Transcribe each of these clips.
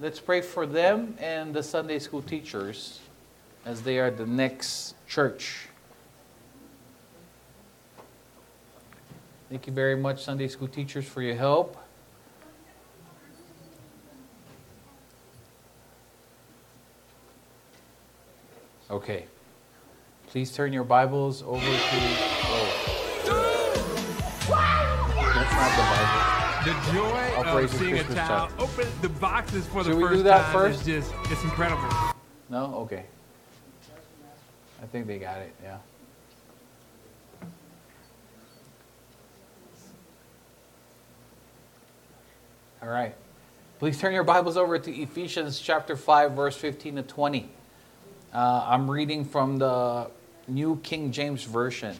let's pray for them and the Sunday school teachers as they are the next church. Thank you very much, Sunday school teachers, for your help. Okay. Please turn your Bibles over to. Oh. That's not the Bible. The joy Of seeing Christmas a child child. open the boxes for Should the we first do that time first? is just, it's incredible. No? Okay. I think they got it, yeah. All right. Please turn your Bibles over to Ephesians chapter 5, verse 15 to 20. Uh, I'm reading from the New King James Version.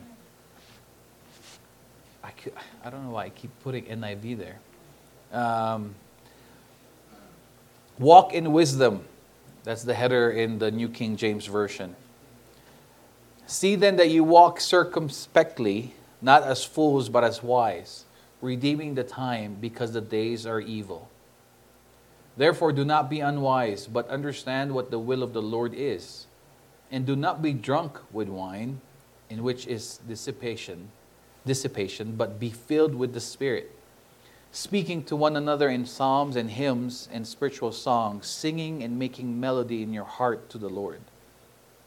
I, could, I don't know why I keep putting NIV there. Um, Walk in wisdom. That's the header in the New King James Version. See then that you walk circumspectly, not as fools, but as wise, redeeming the time because the days are evil. Therefore, do not be unwise, but understand what the will of the Lord is. And do not be drunk with wine, in which is dissipation, dissipation, but be filled with the Spirit speaking to one another in psalms and hymns and spiritual songs, singing and making melody in your heart to the Lord,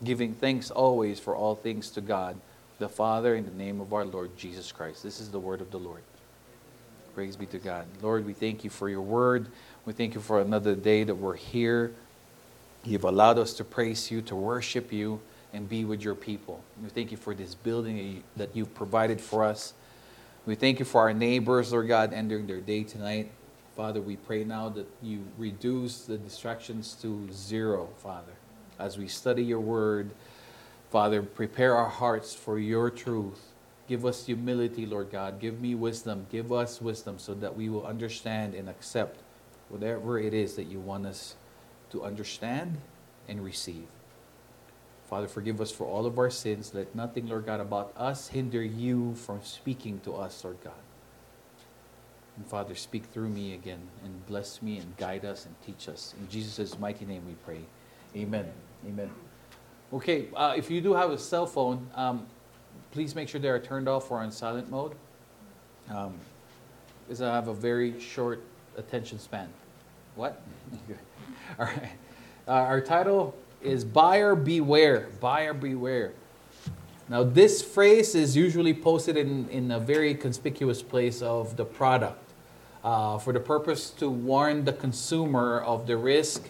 giving thanks always for all things to God, the Father, in the name of our Lord Jesus Christ. This is the word of the Lord. Praise be to God. Lord, we thank you for your word. We thank you for another day that we're here. You've allowed us to praise you, to worship you, and be with your people. We thank you for this building that you- that you've provided for us. We thank you for our neighbors, Lord God, ending their day tonight. Father, we pray now that you reduce the distractions to zero, Father. As we study your word, Father, prepare our hearts for your truth. Give us humility, Lord God. Give me wisdom. Give us wisdom so that we will understand and accept whatever it is that you want us to understand and receive. Father, forgive us for all of our sins. Let nothing, Lord God, about us hinder you from speaking to us, Lord God. And Father, speak through me again and bless me and guide us and teach us. In Jesus' mighty name we pray. Amen. Amen. Okay, uh, if you do have a cell phone, um, please make sure they are turned off or on silent mode. Um, because I have a very short attention span. What? All right. Uh, our title is Buyer Beware. Buyer Beware. Now, this phrase is usually posted in, in a very conspicuous place of the product uh, for the purpose to warn the consumer of the risk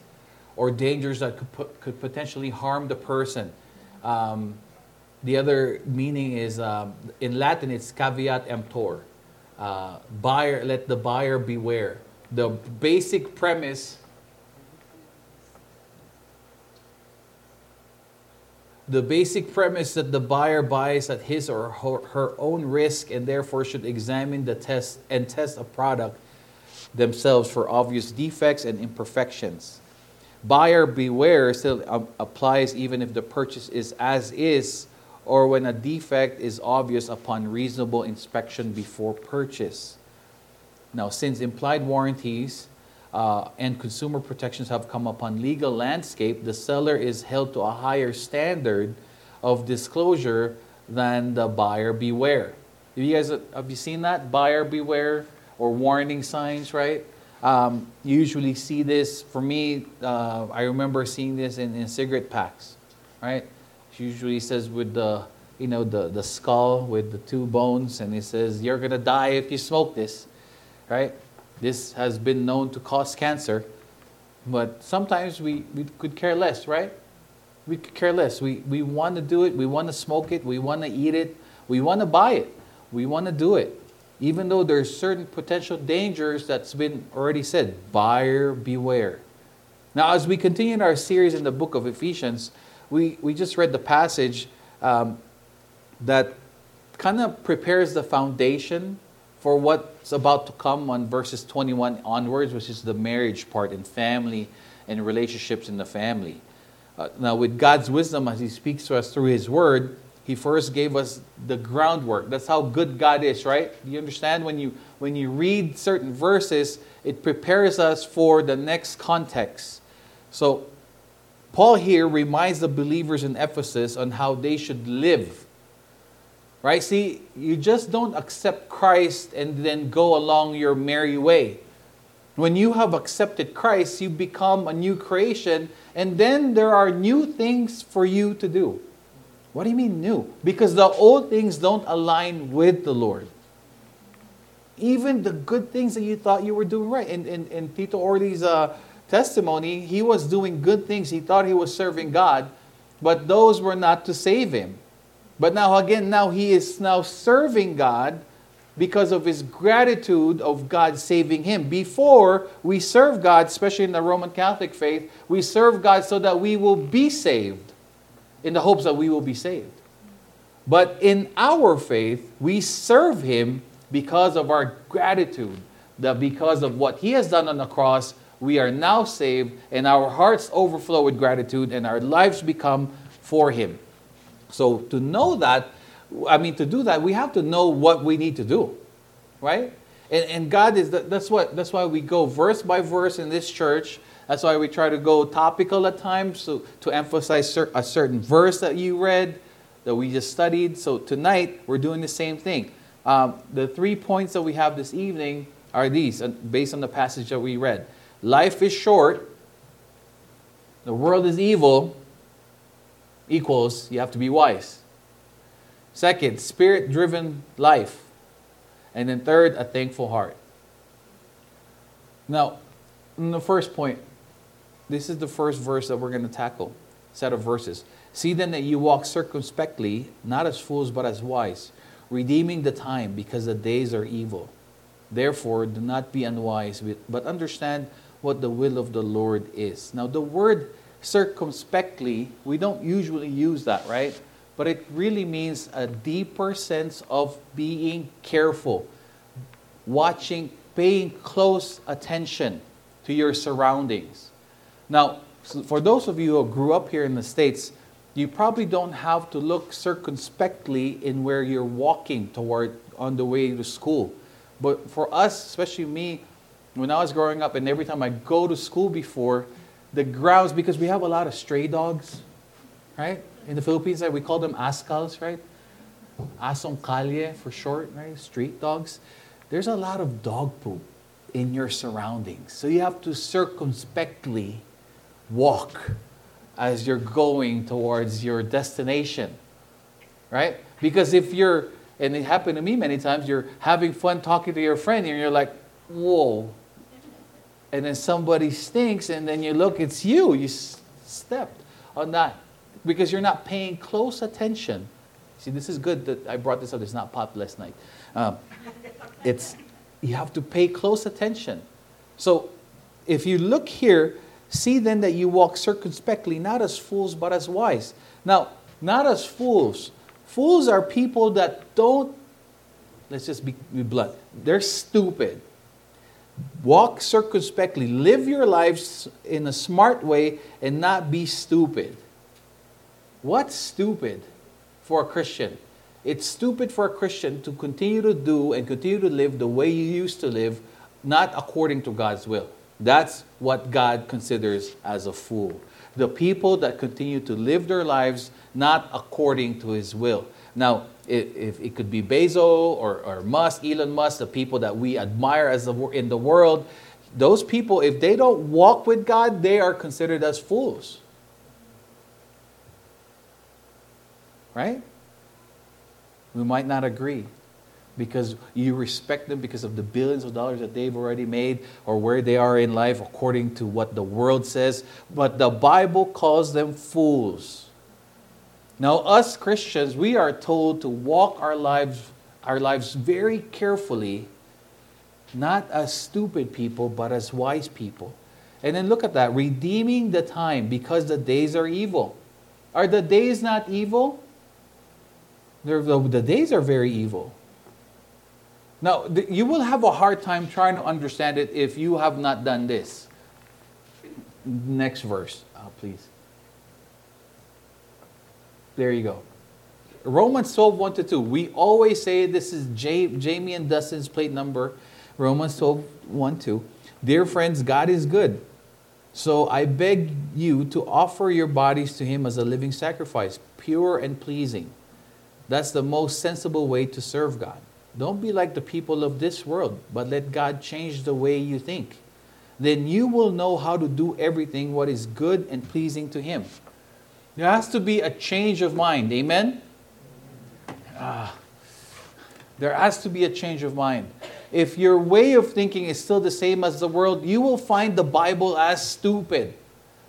or dangers that could, could potentially harm the person. Um, the other meaning is um, in Latin, it's caveat emptor. Uh, buyer, let the buyer beware. The basic premise the basic premise that the buyer buys at his or her, own risk and therefore should examine the test and test a product themselves for obvious defects and imperfections. Buyer beware still um, applies even if the purchase is as is or when a defect is obvious upon reasonable inspection before purchase. Now, since implied warranties uh, and consumer protections have come upon legal landscape, the seller is held to a higher standard of disclosure than the buyer beware. Have you guys have you seen that buyer beware or warning signs? Right. Um, you usually see this. For me, uh, I remember seeing this in, in cigarette packs. Right. It usually says with the you know the the skull with the two bones, and it says you're gonna die if you smoke this. Right. This has been known to cause cancer, but sometimes we, we could care less, right? We could care less. We, we want to do it, we want to smoke it, we want to eat it, we want to buy it, we want to do it. Even though there's certain potential dangers that's been already said, buyer beware. Now, as we continue in our series in the book of Ephesians, we, we just read the passage um, that kind of prepares the foundation for what's about to come on verses 21 onwards, which is the marriage part and family and relationships in the family. Uh, now, with God's wisdom, as He speaks to us through His Word, He first gave us the groundwork. That's how good God is, right? You understand? When you when you read certain verses, it prepares us for the next context. So Paul here reminds the believers in Ephesus on how they should live. Right? See, you just don't accept Christ and then go along your merry way. When you have accepted Christ, you become a new creation, and then there are new things for you to do. What do you mean new? Because the old things don't align with the Lord. Even the good things that you thought you were doing right. In, in, in Tito uh, testimony, he was doing good things. He thought he was serving God, but those were not to save him. But now, again, now he is now serving God because of his gratitude of God saving him. Before we serve God, especially in the Roman Catholic faith, we serve God so that we will be saved in the hopes that we will be saved. But in our faith, we serve him because of our gratitude, that because of what he has done on the cross, we are now saved and our hearts overflow with gratitude and our lives become for him. So to know that, I mean, to do that, we have to know what we need to do, right? And, and God is, that's, what, that's why we go verse by verse in this church. That's why we try to go topical at times so, to emphasize cer- a certain verse that you read, that we just studied. So tonight, we're doing the same thing. Um, the three points that we have this evening are these, based on the passage that we read. Life is short, the world is evil, equals you have to be wise. Second, spirit driven life. And then third, a thankful heart. Now, in the first point, this is the first verse that we're going to tackle, set of verses. See then that you walk circumspectly, not as fools, but as wise, redeeming the time because the days are evil. Therefore, do not be unwise, but understand what the will of the Lord is. Now, the word circumspectly, we don't usually use that, right? But it really means a deeper sense of being careful, watching, paying close attention to your surroundings. Now, for those of you who grew up here in the States, you probably don't have to look circumspectly in where you're walking toward on the way to school. But for us, especially me, when I was growing up, and every time I go to school before, the grounds, because we have a lot of stray dogs, right? In the Philippines, we call them askals, right? Asong kalye for short, right? Street dogs. There's a lot of dog poop in your surroundings. So you have to circumspectly walk as you're going towards your destination, right? Because if you're, and it happened to me many times, you're having fun talking to your friend and you're like, whoa, and then somebody stinks, and then you look, it's you. You stepped on that because you're not paying close attention. See, this is good that I brought this up. It's not pop last night. Um, it's you have to pay close attention. So, if you look here, see then that you walk circumspectly, not as fools but as wise. Now, not as fools. Fools are people that don't. Let's just be, be blunt. They're stupid. Walk circumspectly. Live your lives in a smart way and not be stupid. What's stupid for a Christian? It's stupid for a Christian to continue to do and continue to live the way you used to live, not according to God's will. That's what God considers as a fool. The people that continue to live their lives not according to His will. Now, if, it could be Bezos or, or Musk, Elon Musk, the people that we admire as the, in the world, those people, if they don't walk with God, they are considered as fools. Right? We might not agree because you respect them because of the billions of dollars that they've already made or where they are in life according to what the world says. But the Bible calls them fools. Now, us Christians, we are told to walk our lives, our lives very carefully, not as stupid people, but as wise people. And then look at that redeeming the time because the days are evil. Are the days not evil? They're, the, days are very evil. Now, you will have a hard time trying to understand it if you have not done this. Next verse, uh, please. There you go. Romans 12, 1 to 2. We always say this is Jamie and Dustin's plate number. Romans 12, 1, 2. Dear friends, God is good. So I beg you to offer your bodies to Him as a living sacrifice, pure and pleasing. That's the most sensible way to serve God. Don't be like the people of this world, but let God change the way you think. Then you will know how to do everything what is good and pleasing to Him. There has to be a change of mind. Amen? Ah, there has to be a change of mind. If your way of thinking is still the same as the world, you will find the Bible as stupid.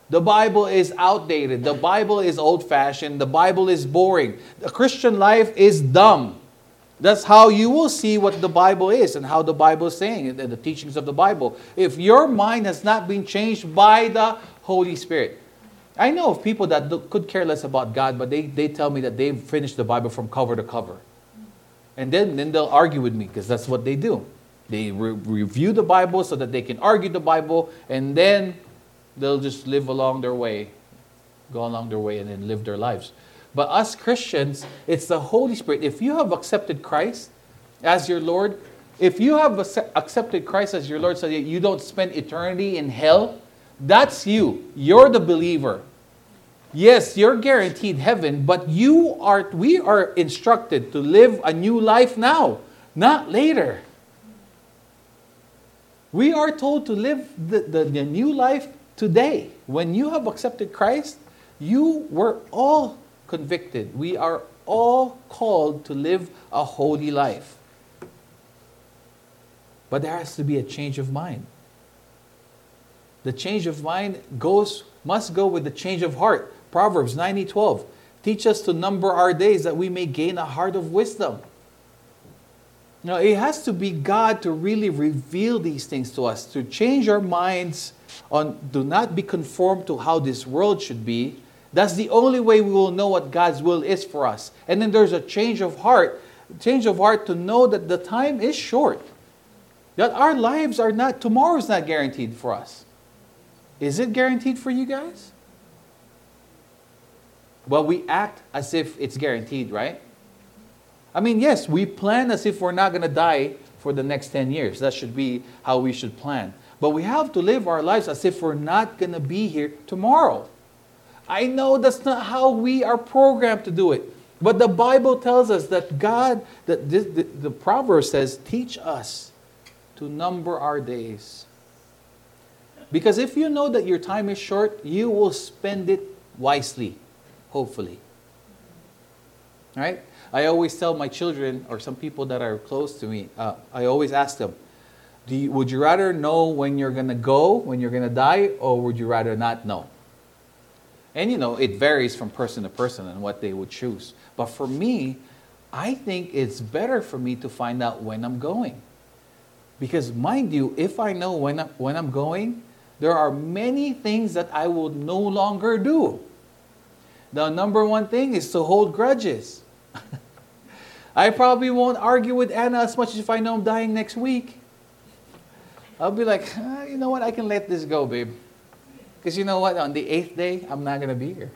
The Bible is outdated. The Bible is old fashioned. The Bible is boring. The Christian life is dumb. That's how you will see what the Bible is and how the Bible is saying and the teachings of the Bible. If your mind has not been changed by the Holy Spirit. I know of people that could care less about God, but they, they tell me that they've finished the Bible from cover to cover. And then, then they'll argue with me because that's what they do. They re- review the Bible so that they can argue the Bible, and then they'll just live along their way, go along their way, and then live their lives. But us Christians, it's the Holy Spirit. If you have accepted Christ as your Lord, if you have accepted Christ as your Lord so that you don't spend eternity in hell, that's you. You're the believer. Yes, you're guaranteed heaven, but you are we are instructed to live a new life now, not later. We are told to live the, the, the new life today. When you have accepted Christ, you were all convicted. We are all called to live a holy life. But there has to be a change of mind. The change of mind goes must go with the change of heart. Proverbs 90:12. Teach us to number our days that we may gain a heart of wisdom. Now, it has to be God to really reveal these things to us, to change our minds on do not be conformed to how this world should be, that's the only way we will know what God's will is for us. And then there's a change of heart, change of heart to know that the time is short. That our lives are not, tomorrow is not guaranteed for us. Is it guaranteed for you guys? Well, we act as if it's guaranteed, right? I mean, yes, we plan as if we're not going to die for the next 10 years. That should be how we should plan. But we have to live our lives as if we're not going to be here tomorrow. I know that's not how we are programmed to do it. But the Bible tells us that God, that this, the, the proverb says, teach us to number our days. Because if you know that your time is short, you will spend it wisely, hopefully. Right? I always tell my children or some people that are close to me, uh, I always ask them, you, would you rather know when you're going to go, when you're going to die, or would you rather not know? And you know, it varies from person to person and what they would choose. But for me, I think it's better for me to find out when I'm going. Because, mind you, if I know when, I, when I'm going, there are many things that I will no longer do. The number one thing is to hold grudges. I probably won't argue with Anna as much as if I know I'm dying next week. I'll be like, ah, you know what, I can let this go, babe. Because you know what? On the eighth day, I'm not going to be here.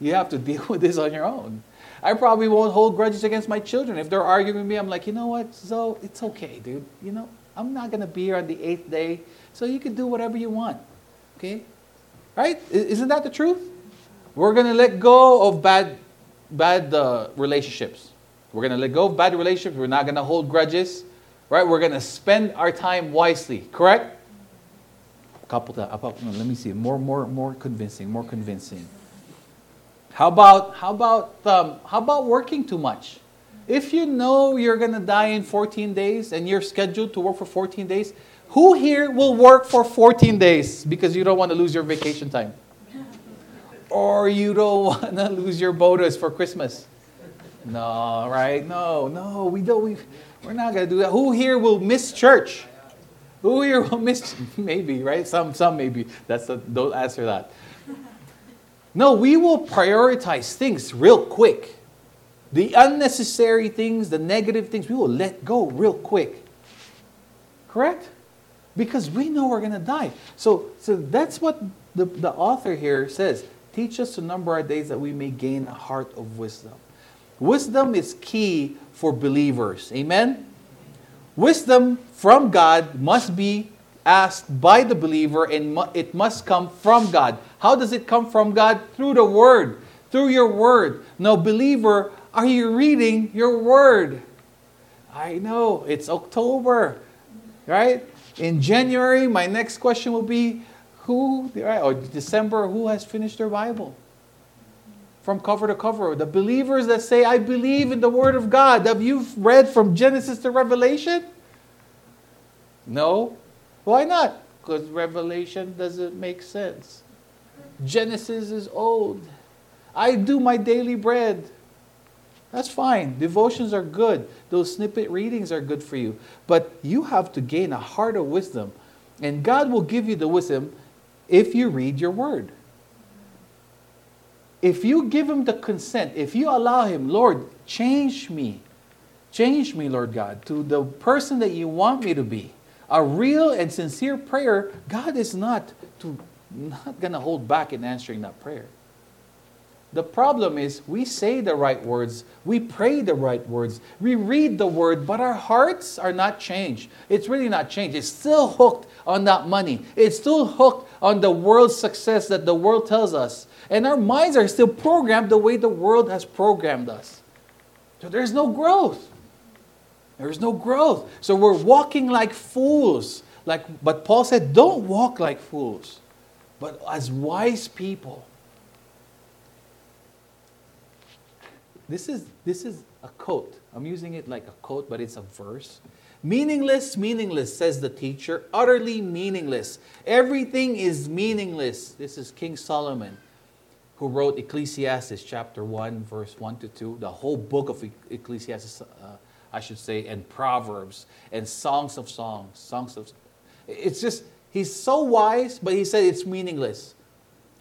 You have to deal with this on your own. I probably won't hold grudges against my children. If they're arguing with me, I'm like, you know what? So it's okay, dude. You know, I'm not going to be here on the eighth day, so you can do whatever you want. Okay? Right? Isn't that the truth? We're going to let go of bad, bad uh, relationships. We're going to let go of bad relationships. We're not going to hold grudges. Right? We're going to spend our time wisely. Correct? couple that let me see more more more convincing more convincing how about how about um, how about working too much if you know you're going to die in 14 days and you're scheduled to work for 14 days who here will work for 14 days because you don't want to lose your vacation time or you don't want to lose your bonus for christmas no right no no we don't we, we're not going to do that who here will miss church who here will miss? Maybe, right? Some, some maybe. That's a, don't answer that. No, we will prioritize things real quick. The unnecessary things, the negative things, we will let go real quick. Correct? Because we know we're going to die. So, so that's what the, the author here says. Teach us to number our days that we may gain a heart of wisdom. Wisdom is key for believers. Amen? Wisdom from God must be asked by the believer and it must come from God. How does it come from God? Through the Word, through your Word. Now, believer, are you reading your Word? I know, it's October, right? In January, my next question will be who, or December, who has finished their Bible? From cover to cover. The believers that say, I believe in the Word of God. Have you read from Genesis to Revelation? No. Why not? Because Revelation doesn't make sense. Genesis is old. I do my daily bread. That's fine. Devotions are good. Those snippet readings are good for you. But you have to gain a heart of wisdom. And God will give you the wisdom if you read your word. If you give Him the consent, if you allow Him, Lord, change me. Change me, Lord God, to the person that you want me to be. A real and sincere prayer, God is not, to, not going to hold back in answering that prayer. The problem is we say the right words, we pray the right words, we read the word, but our hearts are not changed. It's really not changed. It's still hooked on that money. It's still hooked on the world's success that the world tells us. And our minds are still programmed the way the world has programmed us. So there's no growth. There's no growth. So we're walking like fools. Like but Paul said, don't walk like fools, but as wise people. This is, this is a quote. I'm using it like a quote, but it's a verse. Meaningless, meaningless, says the teacher. Utterly meaningless. Everything is meaningless. This is King Solomon, who wrote Ecclesiastes chapter 1, verse 1 to 2. The whole book of Ecclesiastes, uh, I should say, and Proverbs, and Songs of Songs. Songs of. It's just, he's so wise, but he said it's meaningless.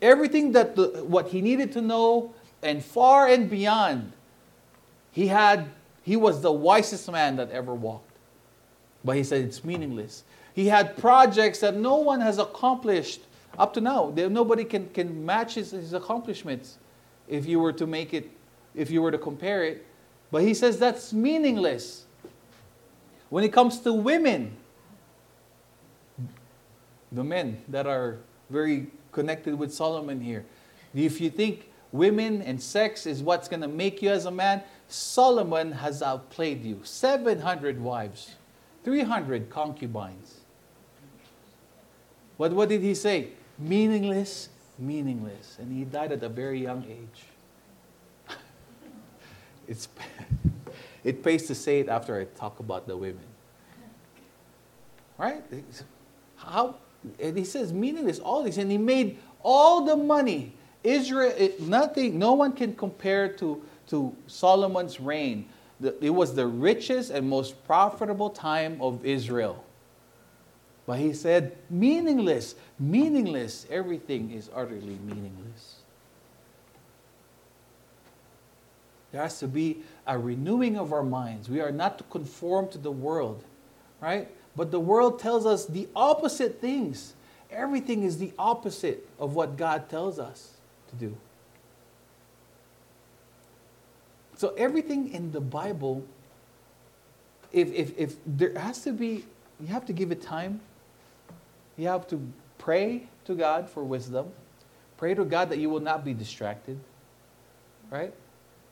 Everything that the, what he needed to know, and far and beyond, he had he was the wisest man that ever walked. But he said it's meaningless. He had projects that no one has accomplished up to now. Nobody can, can match his, his accomplishments if you were to make it, if you were to compare it. But he says that's meaningless. When it comes to women, the men that are very connected with Solomon here, if you think women and sex is what's going to make you as a man, Solomon has outplayed you. 700 wives, 300 concubines. What, what did he say? Meaningless, meaningless. And he died at a very young age. it's, it pays to say it after I talk about the women. Right? How, and he says meaningless, all these. And he made all the money. Israel, it, nothing, no one can compare to to Solomon's reign. It was the richest and most profitable time of Israel. But he said, meaningless, meaningless. Everything is utterly meaningless. There has to be a renewing of our minds. We are not to conform to the world, right? But the world tells us the opposite things. Everything is the opposite of what God tells us to do. So everything in the Bible, if, if, if there has to be, you have to give it time. You have to pray to God for wisdom. Pray to God that you will not be distracted. Right?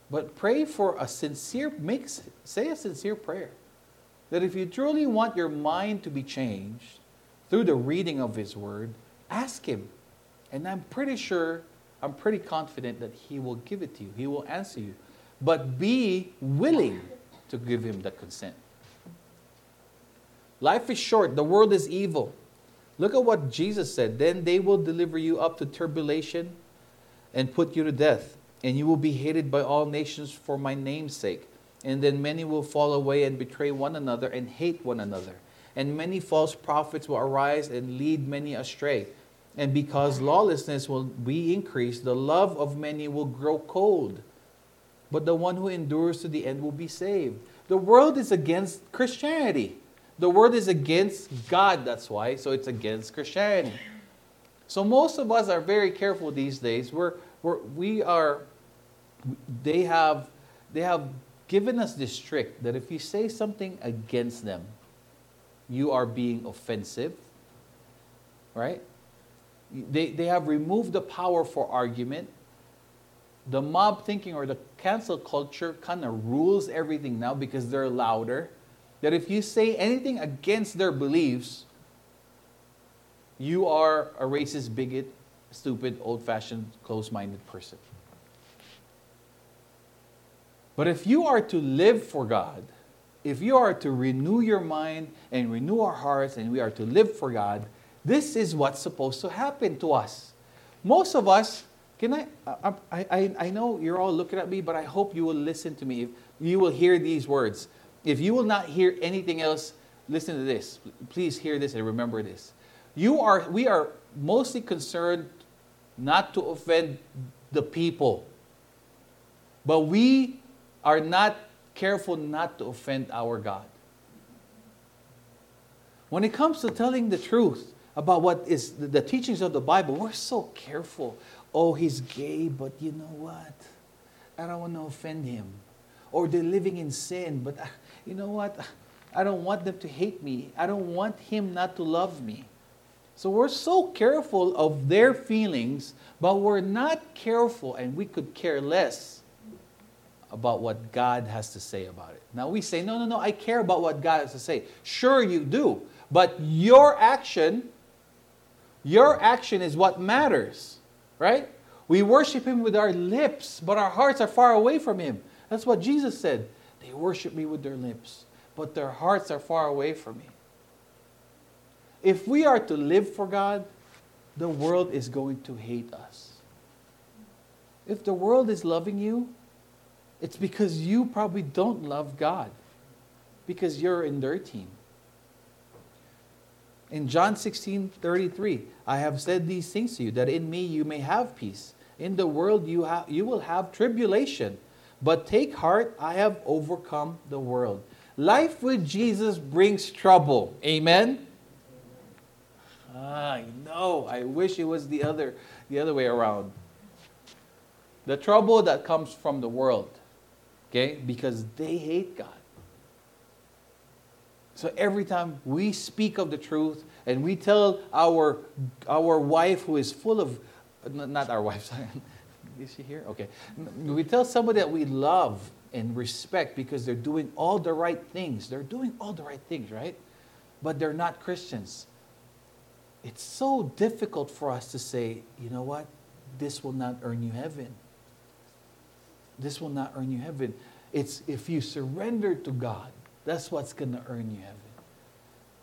But pray for a sincere, make, say a sincere prayer. That if you truly want your mind to be changed through the reading of His Word, ask Him. And I'm pretty sure, I'm pretty confident that He will give it to you. He will answer you but be willing to give him the consent. Life is short, the world is evil. Look at what Jesus said. Then they will deliver you up to tribulation and put you to death, and you will be hated by all nations for my name's sake. And then many will fall away and betray one another and hate one another. And many false prophets will arise and lead many astray. And because lawlessness will be increased, the love of many will grow cold but the one who endures to the end will be saved. The world is against Christianity. The world is against God, that's why. So it's against Christianity. So most of us are very careful these days. We're, we're, we are, they have they have given us this trick that if you say something against them, you are being offensive, right? They, they have removed the power for argument. The mob thinking or the cancel culture kind of rules everything now because they're louder. That if you say anything against their beliefs, you are a racist, bigot, stupid, old fashioned, close minded person. But if you are to live for God, if you are to renew your mind and renew our hearts and we are to live for God, this is what's supposed to happen to us. Most of us, can I, I, I, I know you're all looking at me, but I hope you will listen to me. If you will hear these words. If you will not hear anything else, listen to this. Please hear this and remember this. You are, we are mostly concerned not to offend the people, but we are not careful not to offend our God. When it comes to telling the truth about what is the teachings of the Bible, we're so careful. Oh, he's gay, but you know what? I don't want to offend him. Or they're living in sin, but uh, you know what? I don't want them to hate me. I don't want him not to love me. So we're so careful of their feelings, but we're not careful, and we could care less about what God has to say about it. Now we say, no, no, no, I care about what God has to say. Sure, you do. But your action, your action is what matters, right? We worship Him with our lips, but our hearts are far away from Him. That's what Jesus said. They worship me with their lips, but their hearts are far away from me. If we are to live for God, the world is going to hate us. If the world is loving you, it's because you probably don't love God, because you're in their team. In John 16 33, I have said these things to you, that in me you may have peace. In the world you, ha- you will have tribulation, but take heart, I have overcome the world. Life with Jesus brings trouble. Amen? Ah, I know. I wish it was the other, the other way around. The trouble that comes from the world, okay, because they hate God. So every time we speak of the truth and we tell our our wife who is full of not our wife, sorry. Is she here? Okay. We tell somebody that we love and respect because they're doing all the right things. They're doing all the right things, right? But they're not Christians it's so difficult for us to say, you know what? This will not earn you heaven. This will not earn you heaven. It's if you surrender to God, that's what's going to earn you heaven.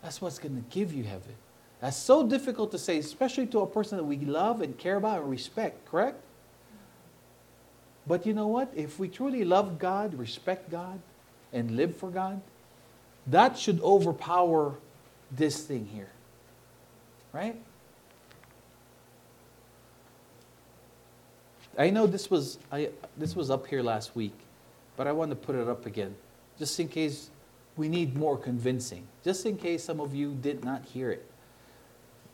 That's what's going to give you heaven. That's so difficult to say, especially to a person that we love and care about and respect, correct? But you know what? If we truly love God, respect God, and live for God, that should overpower this thing here right? I know this was, I, this was up here last week, but I want to put it up again, just in case we need more convincing, just in case some of you did not hear it.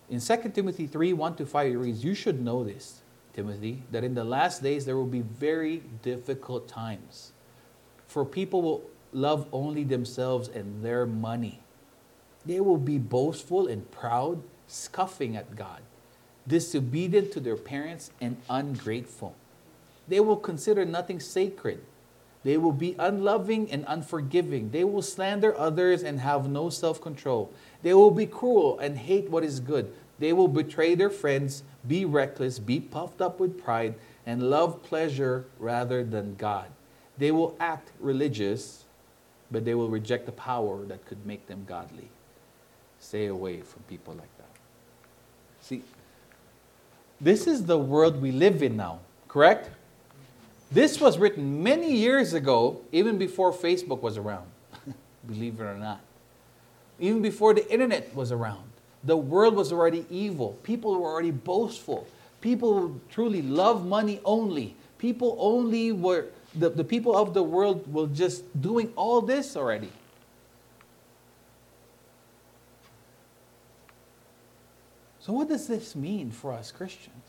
In 2 Timothy 3 1 to 5, it reads, You should know this, Timothy, that in the last days there will be very difficult times. For people will love only themselves and their money. They will be boastful and proud scoffing at God, disobedient to their parents, and ungrateful. They will consider nothing sacred. They will be unloving and unforgiving. They will slander others and have no self control. They will be cruel and hate what is good. They will betray their friends, be reckless, be puffed up with pride, and love pleasure rather than God. They will act religious, but they will reject the power that could make them godly. Stay away from people like that. See, this is the world we live in now, correct? This was written many years ago, even before Facebook was around, believe it or not. Even before the internet was around. The world was already evil. People were already boastful. People truly love money only. People only were, the, the people of the world were just doing all this already. So, what does this mean for us Christians?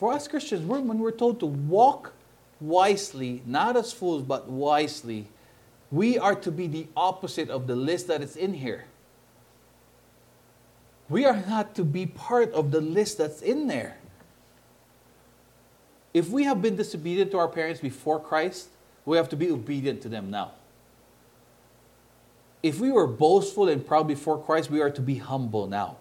For us Christians, we're, when we're told to walk wisely, not as fools, but wisely. We are to be the opposite of the list that is in here. We are not to be part of the list that's in there. If we have been disobedient to our parents before Christ, we have to be obedient to them now. If we were boastful and proud before Christ, we are to be humble now.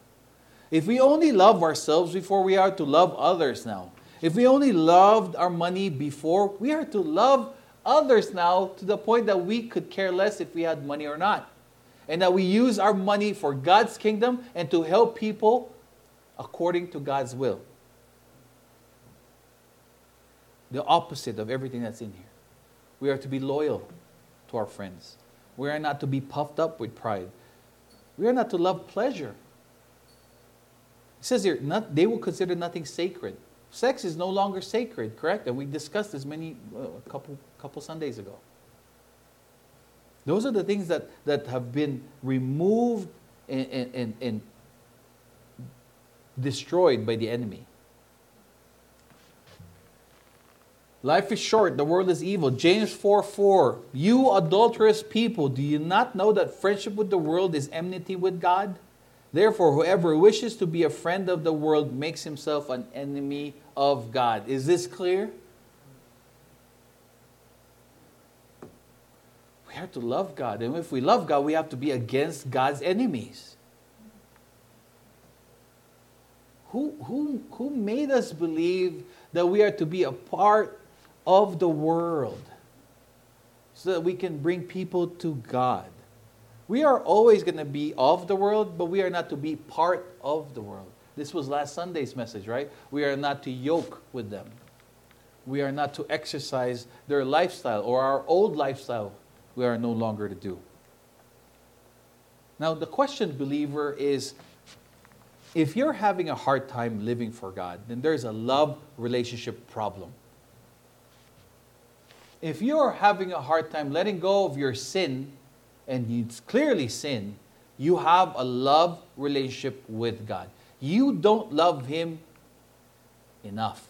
If we only love ourselves before, we are to love others now. If we only loved our money before, we are to love others now to the point that we could care less if we had money or not. And that we use our money for God's kingdom and to help people according to God's will. The opposite of everything that's in here. We are to be loyal to our friends. We are not to be puffed up with pride. We are not to love pleasure. It says here, not, they will consider nothing sacred. Sex is no longer sacred, correct? And we discussed this many, uh, a couple, couple Sundays ago. Those are the things that, that have been removed and, and, and destroyed by the enemy. Life is short, the world is evil. James 4 4. You adulterous people, do you not know that friendship with the world is enmity with God? Therefore, whoever wishes to be a friend of the world makes himself an enemy of God. Is this clear? We have to love God. And if we love God, we have to be against God's enemies. Who, who, who made us believe that we are to be a part of the world so that we can bring people to God? We are always going to be of the world, but we are not to be part of the world. This was last Sunday's message, right? We are not to yoke with them. We are not to exercise their lifestyle or our old lifestyle. We are no longer to do. Now, the question, believer, is if you're having a hard time living for God, then there's a love relationship problem. If you're having a hard time letting go of your sin, and it's clearly sin, you have a love relationship with God. You don't love Him enough.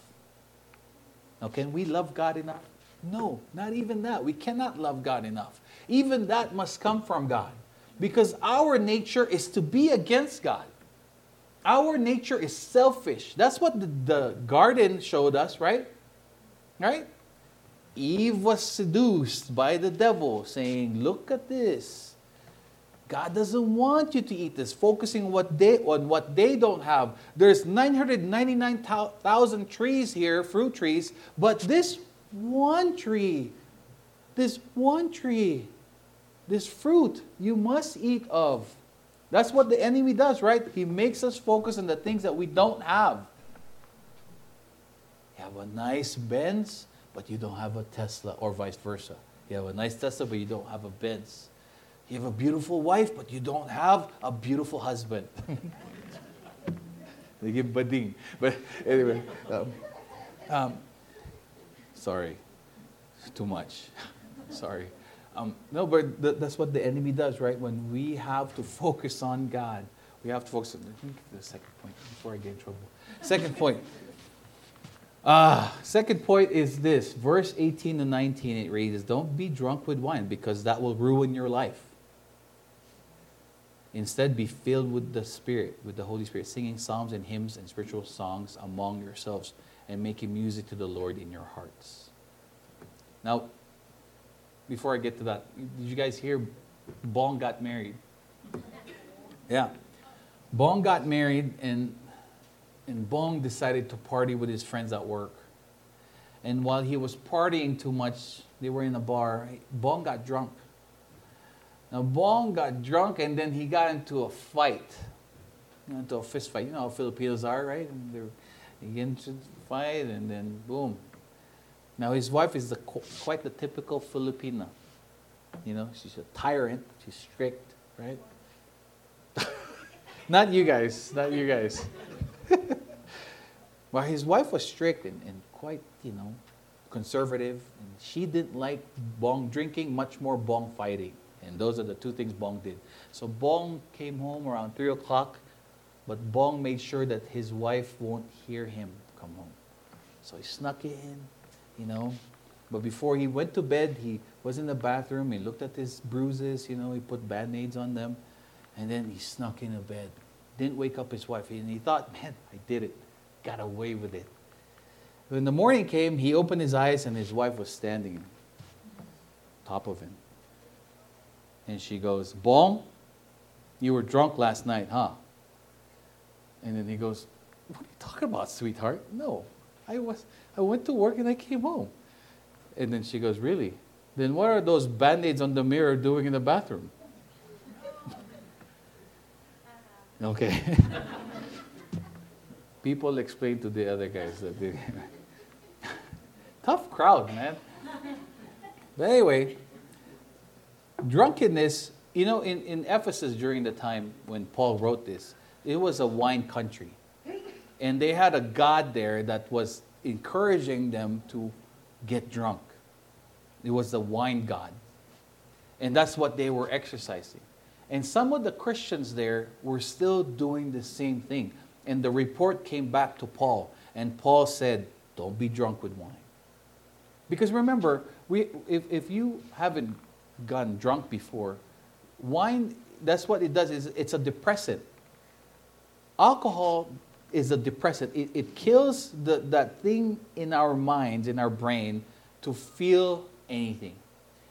Now, can we love God enough? No, not even that. We cannot love God enough. Even that must come from God. Because our nature is to be against God. Our nature is selfish. That's what the, the garden showed us, right? Right? Eve was seduced by the devil, saying, Look at this. God doesn't want you to eat this, focusing what they, on what they don't have. There's 999,000 trees here, fruit trees, but this one tree, this one tree, this fruit you must eat of. That's what the enemy does, right? He makes us focus on the things that we don't have. You have a nice Benz, but you don't have a Tesla, or vice versa. You have a nice Tesla, but you don't have a Benz. You have a beautiful wife, but you don't have a beautiful husband. they give bading. But anyway, um, um, sorry, too much. sorry. Um, no, but th- that's what the enemy does, right? When we have to focus on God, we have to focus on the second point before I get in trouble. Second point. Ah, second point is this verse 18 to 19 it reads, Don't be drunk with wine because that will ruin your life. Instead, be filled with the Spirit, with the Holy Spirit, singing psalms and hymns and spiritual songs among yourselves and making music to the Lord in your hearts. Now, before I get to that, did you guys hear Bong got married? Yeah. Bong got married and and Bong decided to party with his friends at work. And while he was partying too much, they were in a bar, Bong got drunk. Now, Bong got drunk and then he got into a fight, into a fist fight. You know how Filipinos are, right? And they're, he get into a fight and then boom. Now, his wife is the, quite the typical Filipina. You know, she's a tyrant, she's strict, right? not you guys, not you guys. but his wife was strict and, and quite, you know, conservative. And she didn't like Bong drinking, much more Bong fighting. And those are the two things Bong did. So Bong came home around 3 o'clock, but Bong made sure that his wife won't hear him come home. So he snuck in, you know, But before he went to bed, he was in the bathroom. He looked at his bruises, you know, he put band aids on them. And then he snuck in into bed. Didn't wake up his wife. And he thought, man, I did it. Got away with it. When the morning came, he opened his eyes and his wife was standing top of him. And she goes, Bong, you were drunk last night, huh? And then he goes, What are you talking about, sweetheart? No, I was I went to work and I came home. And then she goes, Really? Then what are those band-aids on the mirror doing in the bathroom? Okay. People explain to the other guys that they tough crowd, man. But anyway, drunkenness, you know, in, in Ephesus during the time when Paul wrote this, it was a wine country. And they had a god there that was encouraging them to get drunk. It was the wine god. And that's what they were exercising. And some of the Christians there were still doing the same thing. And the report came back to Paul. And Paul said, Don't be drunk with wine. Because remember, we, if, if you haven't gotten drunk before, wine, that's what it does, is it's a depressant. Alcohol is a depressant. It, it kills the, that thing in our minds, in our brain, to feel anything.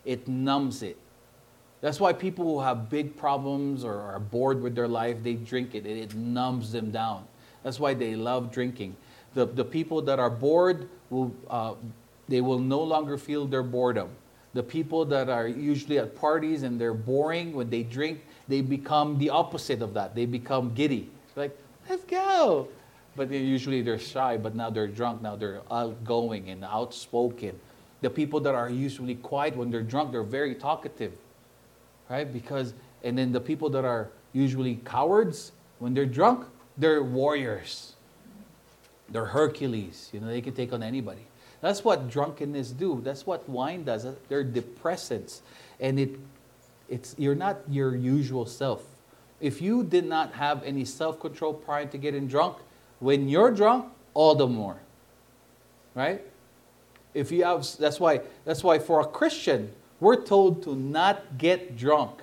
It numbs it. That's why people who have big problems or are bored with their life, they drink it. It, numbs them down. That's why they love drinking. The, the people that are bored will, uh, they will no longer feel their boredom. The people that are usually at parties and they're boring when they drink, they become the opposite of that. They become giddy. Like, let's go. But they usually they're shy, but now they're drunk. Now they're outgoing and outspoken. The people that are usually quiet when they're drunk, they're very talkative, right? Because, and then the people that are usually cowards, when they're drunk, they're warriors. They're Hercules. You know, they can take on anybody. That's what drunkenness do. That's what wine does. They're depressants, and it, it's you're not your usual self. If you did not have any self-control prior to getting drunk, when you're drunk, all the more. Right? If you have, that's why, that's why for a Christian, we're told to not get drunk.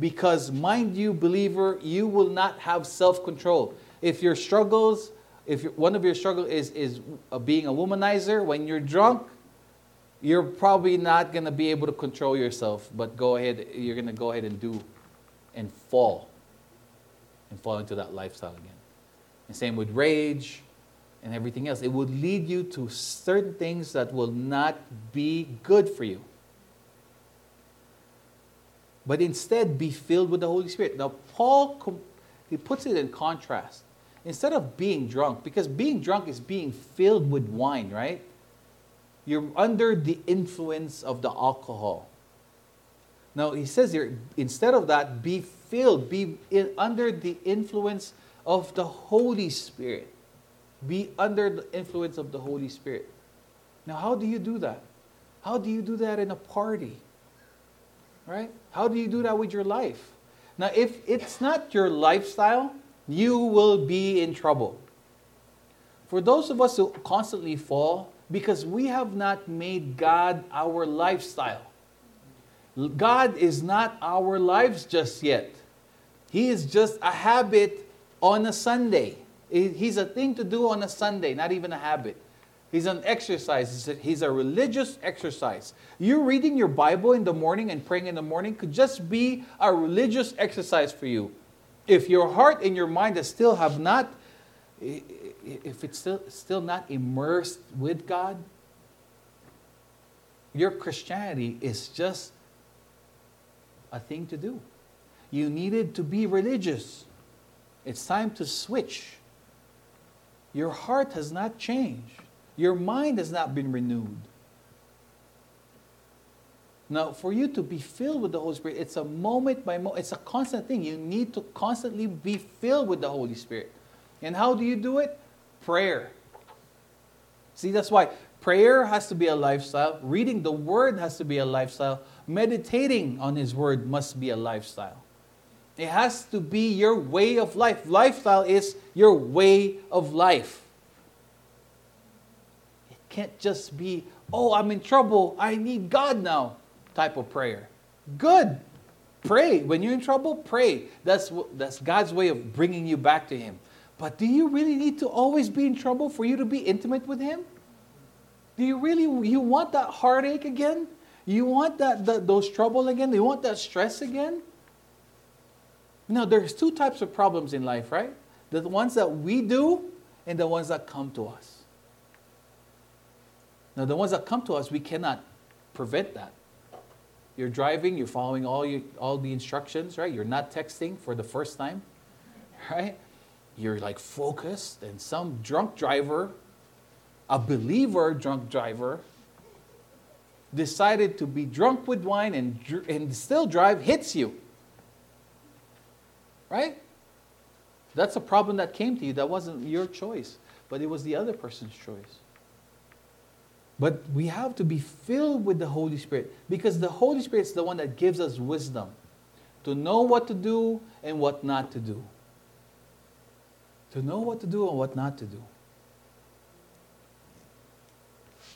Because, mind you, believer, you will not have self control. If your struggles, if one of your struggles is, is uh, being a womanizer, when you're drunk, you're probably not going to be able to control yourself, but go ahead, you're going to go ahead and do and fall and fall into that lifestyle again. And same with rage, and everything else. It would lead you to certain things that will not be good for you. But instead, be filled with the Holy Spirit. Now, Paul he puts it in contrast. Instead of being drunk, because being drunk is being filled with wine, right? You're under the influence of the alcohol. Now, he says here, instead of that, be filled, be in, under the influence of the Holy Spirit be under the influence of the Holy Spirit. Now, how do you do that? How do you do that in a party? Right? How do you do that with your life? Now, if it's not your lifestyle, you will be in trouble. For those of us who constantly fall, because we have not made God our lifestyle. God is not our lives just yet. He is just a habit on a Sunday. He's a thing to do on a Sunday, not even a habit. He's an exercise. He's a religious exercise. You reading your Bible in the morning and praying in the morning could just be a religious exercise for you. If your heart and your mind still have not, if it's still, still not immersed with God, your Christianity is just a thing to do. You needed to be religious. It's time to switch. Your heart has not changed. Your mind has not been renewed. Now, for you to be filled with the Holy Spirit, it's a moment by moment, it's a constant thing. You need to constantly be filled with the Holy Spirit. And how do you do it? Prayer. See, that's why prayer has to be a lifestyle, reading the Word has to be a lifestyle, meditating on His Word must be a lifestyle. It has to be your way of life. Lifestyle is your way of life. Can't just be oh, I'm in trouble. I need God now type of prayer. Good. Pray. When you're in trouble, pray. That's, that's God's way of bringing you back to Him. But do you really need to always be in trouble for you to be intimate with Him? Do you really you want that heartache again? You want that, that those trouble again? You want that stress again? Now, there's two types of problems in life, right? The ones that we do and the ones that come to us. Now, the ones that come to us, we cannot prevent that. You're driving, you're following all, you, all the instructions, right? You're not texting for the first time, right? You're like focused, and some drunk driver, a believer drunk driver, decided to be drunk with wine and, and still drive, hits you. Right? That's a problem that came to you. That wasn't your choice, but it was the other person's choice. But we have to be filled with the Holy Spirit because the Holy Spirit is the one that gives us wisdom to know what to do and what not to do. To know what to do and what not to do.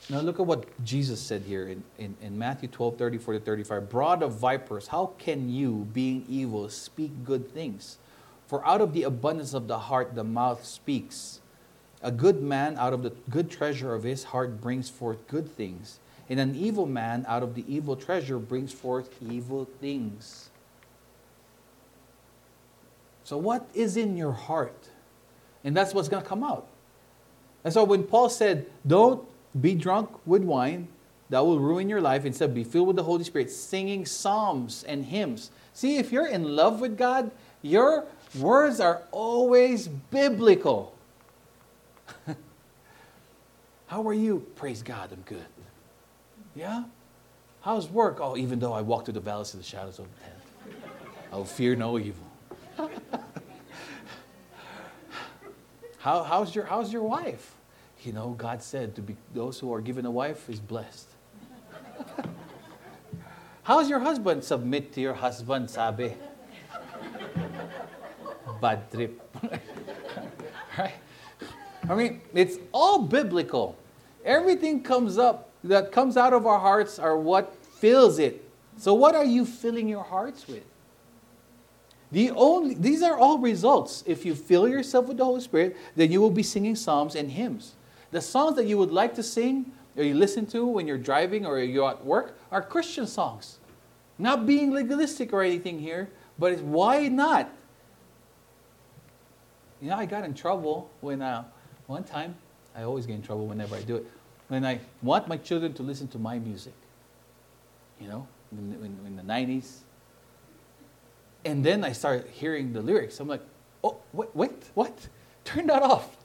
Now look at what Jesus said here in, in, in Matthew 12, 34 to 35. Brood of vipers, how can you, being evil, speak good things? For out of the abundance of the heart the mouth speaks. A good man out of the good treasure of his heart brings forth good things, and an evil man out of the evil treasure brings forth evil things. So, what is in your heart? And that's what's going to come out. And so, when Paul said, Don't be drunk with wine, that will ruin your life. Instead, be filled with the Holy Spirit, singing psalms and hymns. See, if you're in love with God, your words are always biblical. How are you? Praise God, I'm good. Yeah? How's work? Oh, even though I walk through the valleys of the shadows of death, I will fear no evil. How, how's, your, how's your wife? You know, God said to be those who are given a wife is blessed. How's your husband? Submit to your husband, sabi. Bad trip. right? I mean, it's all biblical. Everything comes up that comes out of our hearts are what fills it. So what are you filling your hearts with? The only, these are all results. If you fill yourself with the Holy Spirit, then you will be singing psalms and hymns. The songs that you would like to sing or you listen to when you're driving or you're at work are Christian songs. Not being legalistic or anything here, but it's why not? You know, I got in trouble when uh, one time, I always get in trouble whenever I do it, when I want my children to listen to my music. You know, in, in, in the 90s. And then I start hearing the lyrics. I'm like, oh, wait, wait, what? Turn that off.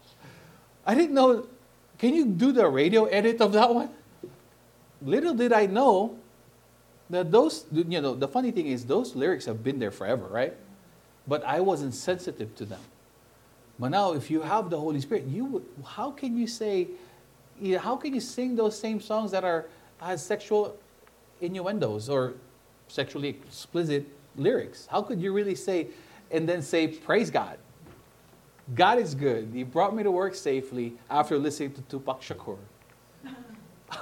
I didn't know can you do the radio edit of that one? Little did I know that those, you know, the funny thing is those lyrics have been there forever, right? But I wasn't sensitive to them. But now, if you have the Holy Spirit, you how can you say, how can you sing those same songs that are has sexual innuendos or sexually explicit lyrics? How could you really say, and then say, praise God? God is good. He brought me to work safely after listening to Tupac Shakur.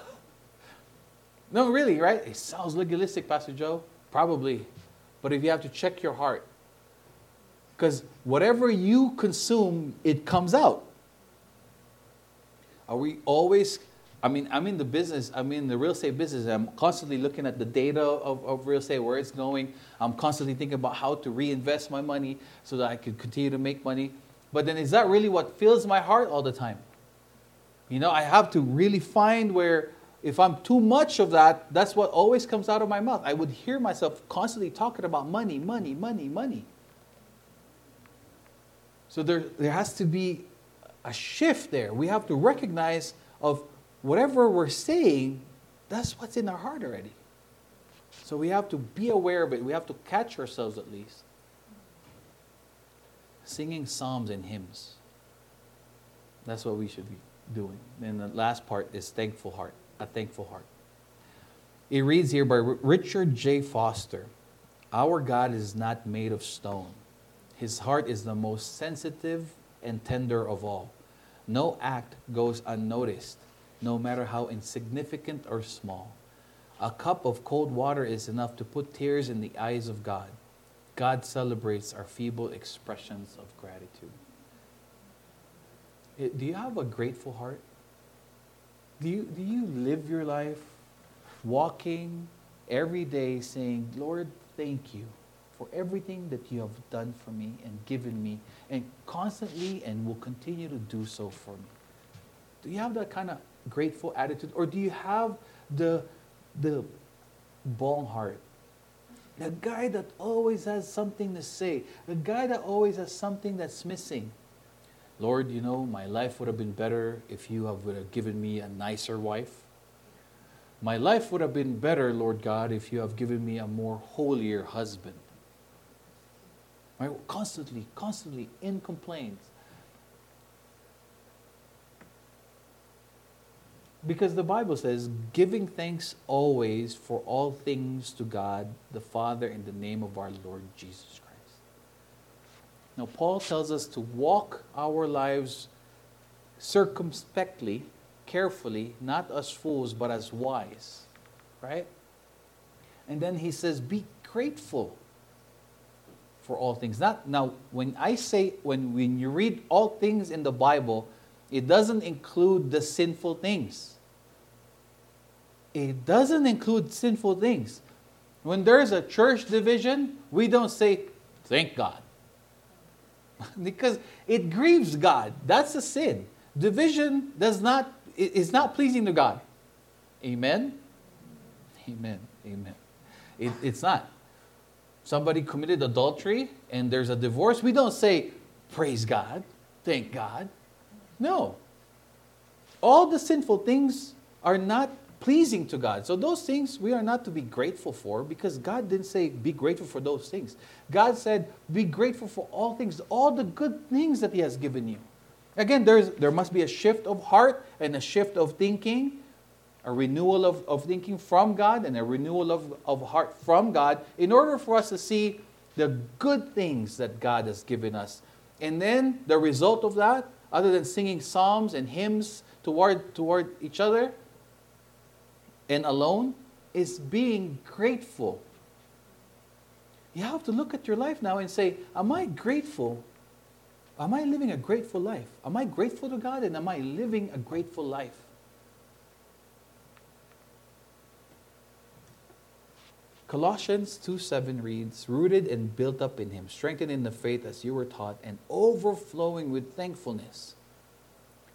no, really, right? It sounds legalistic, Pastor Joe. Probably. But if you have to check your heart, because whatever you consume, it comes out. Are we always, I mean, I'm in the business, I'm in the real estate business. I'm constantly looking at the data of, of real estate, where it's going. I'm constantly thinking about how to reinvest my money so that I can continue to make money. But then is that really what fills my heart all the time? You know, I have to really find where if I'm too much of that, that's what always comes out of my mouth. I would hear myself constantly talking about money, money, money, money. So there, there has to be a shift there. We have to recognize of whatever we're saying, that's what's in our heart already. So we have to be aware of it. We have to catch ourselves at least singing psalms and hymns. That's what we should be doing. And the last part is thankful heart, a thankful heart. It reads here by Richard J. Foster Our God is not made of stone. His heart is the most sensitive and tender of all. No act goes unnoticed. no matter how insignificant or small. A cup of cold water is enough to put tears in the eyes of God. God celebrates our feeble expressions of gratitude. Eh, Do you have a grateful heart? Do you, do you live your life walking every day saying, Lord, thank you for everything that you have done for me and given me, and constantly and will continue to do so for me? Do you have that kind of grateful attitude? Or do you have the, the bone heart? The guy that always has something to say, the guy that always has something that's missing. Lord, you know, my life would have been better if you have, would have given me a nicer wife. My life would have been better, Lord God, if you have given me a more holier husband. Right? Constantly, constantly in complaints. Because the Bible says, giving thanks always for all things to God the Father in the name of our Lord Jesus Christ. Now, Paul tells us to walk our lives circumspectly, carefully, not as fools, but as wise. Right? And then he says, be grateful for all things. Not now, when I say, when, when you read all things in the Bible, it doesn't include the sinful things. It doesn't include sinful things. When there's a church division, we don't say, thank God. because it grieves God. That's a sin. Division does not is not pleasing to God. Amen. Amen. Amen. It, it's not. Somebody committed adultery and there's a divorce. We don't say, praise God, thank God. No. All the sinful things are not pleasing to God. So those things we are not to be grateful for because God didn't say be grateful for those things. God said be grateful for all things, all the good things that He has given you. Again, there's, there must be a shift of heart and a shift of thinking, a renewal of, of thinking from God and a renewal of, of heart from God in order for us to see the good things that God has given us. And then the result of that, other than singing psalms and hymns toward, toward each other, and alone is being grateful. You have to look at your life now and say, Am I grateful? Am I living a grateful life? Am I grateful to God and am I living a grateful life? Colossians 2 7 reads, Rooted and built up in Him, strengthened in the faith as you were taught, and overflowing with thankfulness.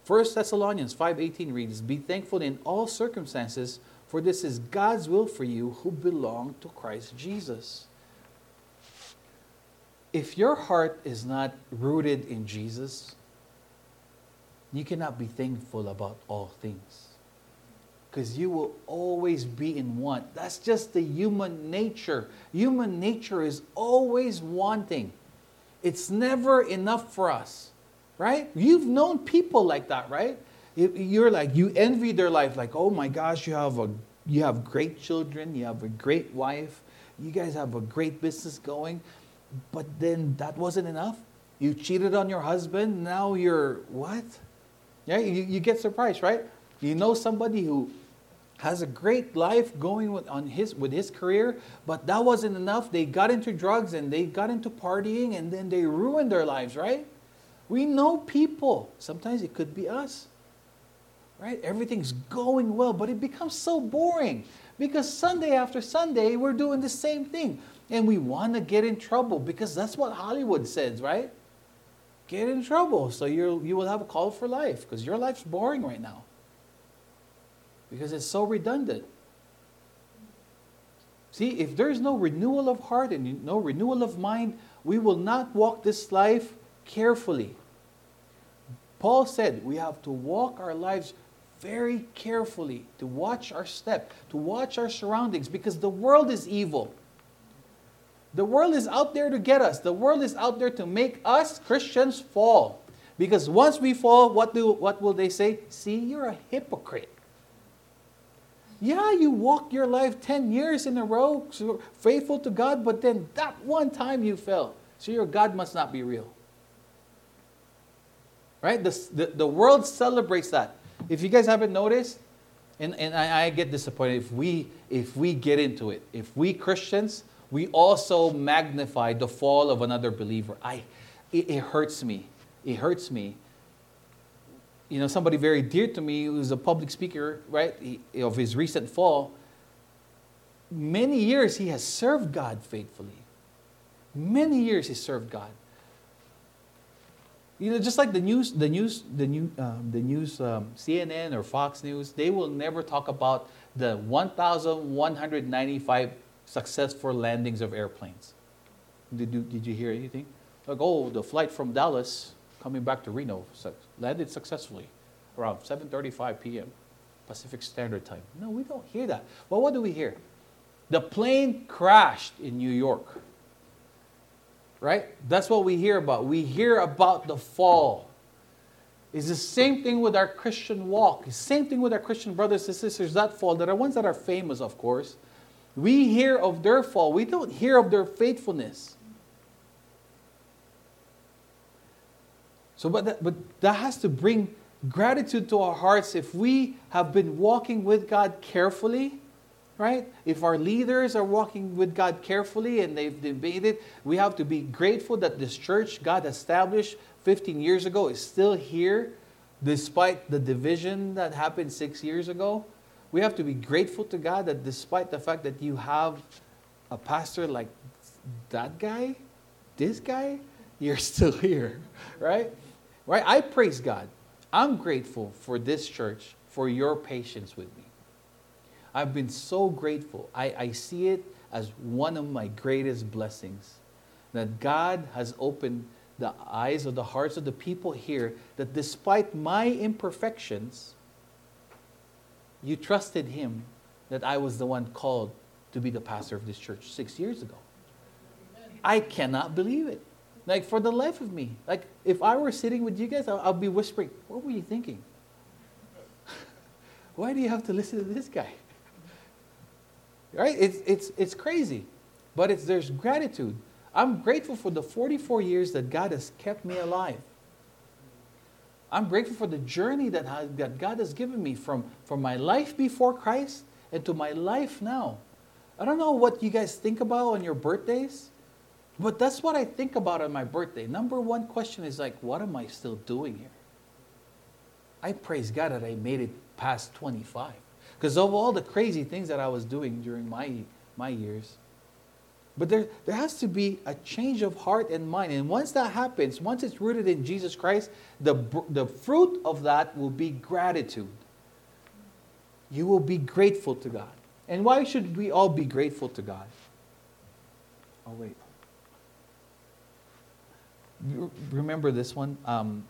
1 Thessalonians 5:18 reads, "Be thankful in all circumstances, for this is God's will for you who belong to Christ Jesus." If your heart is not rooted in Jesus, you cannot be thankful about all things. Because you will always be in want. That's just the human nature. Human nature is always wanting. It's never enough for us right? You've known people like that, right? You're like you envy their life, like, oh my gosh, you have a you have great children, you have a great wife, you guys have a great business going, but then that wasn't enough. You cheated on your husband, now you're what? Yeah, you, you get surprised, right? You know somebody who has a great life going with, on his, with his career, but that wasn't enough. They got into drugs and they got into partying and then they ruined their lives, right? We know people. Sometimes it could be us. Right? Everything's going well, but it becomes so boring because Sunday after Sunday we're doing the same thing. And we want to get in trouble because that's what Hollywood says, right? Get in trouble so you you will have a call for life because your life's boring right now. Because it's so redundant. See, if there's no renewal of heart and no renewal of mind, we will not walk this life carefully. Paul said we have to walk our lives very carefully, to watch our step, to watch our surroundings, because the world is evil. The world is out there to get us. The world is out there to make us Christians fall. Because once we fall, what, do, what will they say? See, you're a hypocrite. Yeah, you walk your life 10 years in a row, faithful to God, but then that one time you fell. So your God must not be real. Right? The, the, the world celebrates that. if you guys haven't noticed, and, and I, I get disappointed if we if we get into it. If we Christians, we also magnify the fall of another believer. I it, it hurts me. It hurts me. You know, somebody very dear to me who's a public speaker, right, he, of his recent fall. Many years he has served God faithfully. Many years he served God. You know, just like the news, the news, the new, um, the news, um, CNN or Fox News, they will never talk about the 1,195 successful landings of airplanes. Did you, did you hear anything? Like, oh, the flight from Dallas coming back to Reno landed successfully around 7:35 p.m. Pacific Standard Time. No, we don't hear that. Well, what do we hear? The plane crashed in New York right? That's what we hear about. We hear about the fall. It's the same thing with our Christian walk. It's the same thing with our Christian brothers and sisters that fall. There are ones that are famous, of course. We hear of their fall. We don't hear of their faithfulness. So, but that, but that has to bring gratitude to our hearts if we have been walking with God carefully right? If our leaders are walking with God carefully and they've debated, we have to be grateful that this church God established 15 years ago is still here despite the division that happened six years ago. We have to be grateful to God that despite the fact that you have a pastor like that guy, this guy, you're still here, right? Right? I praise God. I'm grateful for this church, for your patience with me. I've been so grateful. I, I see it as one of my greatest blessings that God has opened the eyes of the hearts of the people here that despite my imperfections, you trusted Him that I was the one called to be the pastor of this church six years ago. I cannot believe it. Like, for the life of me. Like, if I were sitting with you guys, I'll, I'll be whispering, What were you thinking? Why do you have to listen to this guy? Right? It's, it's, it's crazy. But it's, there's gratitude. I'm grateful for the 44 years that God has kept me alive. I'm grateful for the journey that, has, that God has given me from, from my life before Christ and to my life now. I don't know what you guys think about on your birthdays, but that's what I think about on my birthday. Number one question is like, what am I still doing here? I praise God that I made it past 25 because of all the crazy things that I was doing during my, my years. But there, there has to be a change of heart and mind. And once that happens, once it's rooted in Jesus Christ, the, the fruit of that will be gratitude. You will be grateful to God. And why should we all be grateful to God? Oh, wait. Remember this one? Um,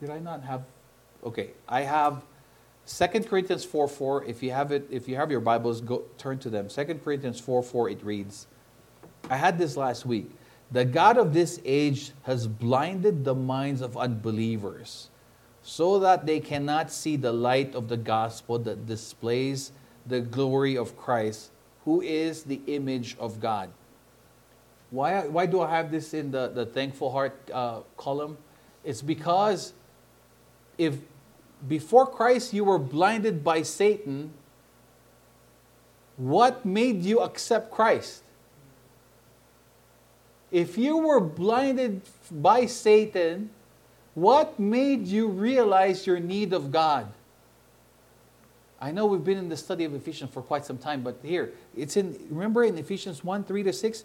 did I not have? Okay, I have 2 Corinthians 4 4, if you have it, if you have your Bibles, go turn to them. 2 Corinthians 4 4, it reads, I had this last week. The God of this age has blinded the minds of unbelievers so that they cannot see the light of the gospel that displays the glory of Christ, who is the image of God. Why, why do I have this in the, the thankful heart uh, column? It's because if before Christ you were blinded by Satan, what made you accept Christ? If you were blinded by Satan, what made you realize your need of God? I know we've been in the study of Ephesians for quite some time, but here, it's in, remember in Ephesians 1 3 to 6?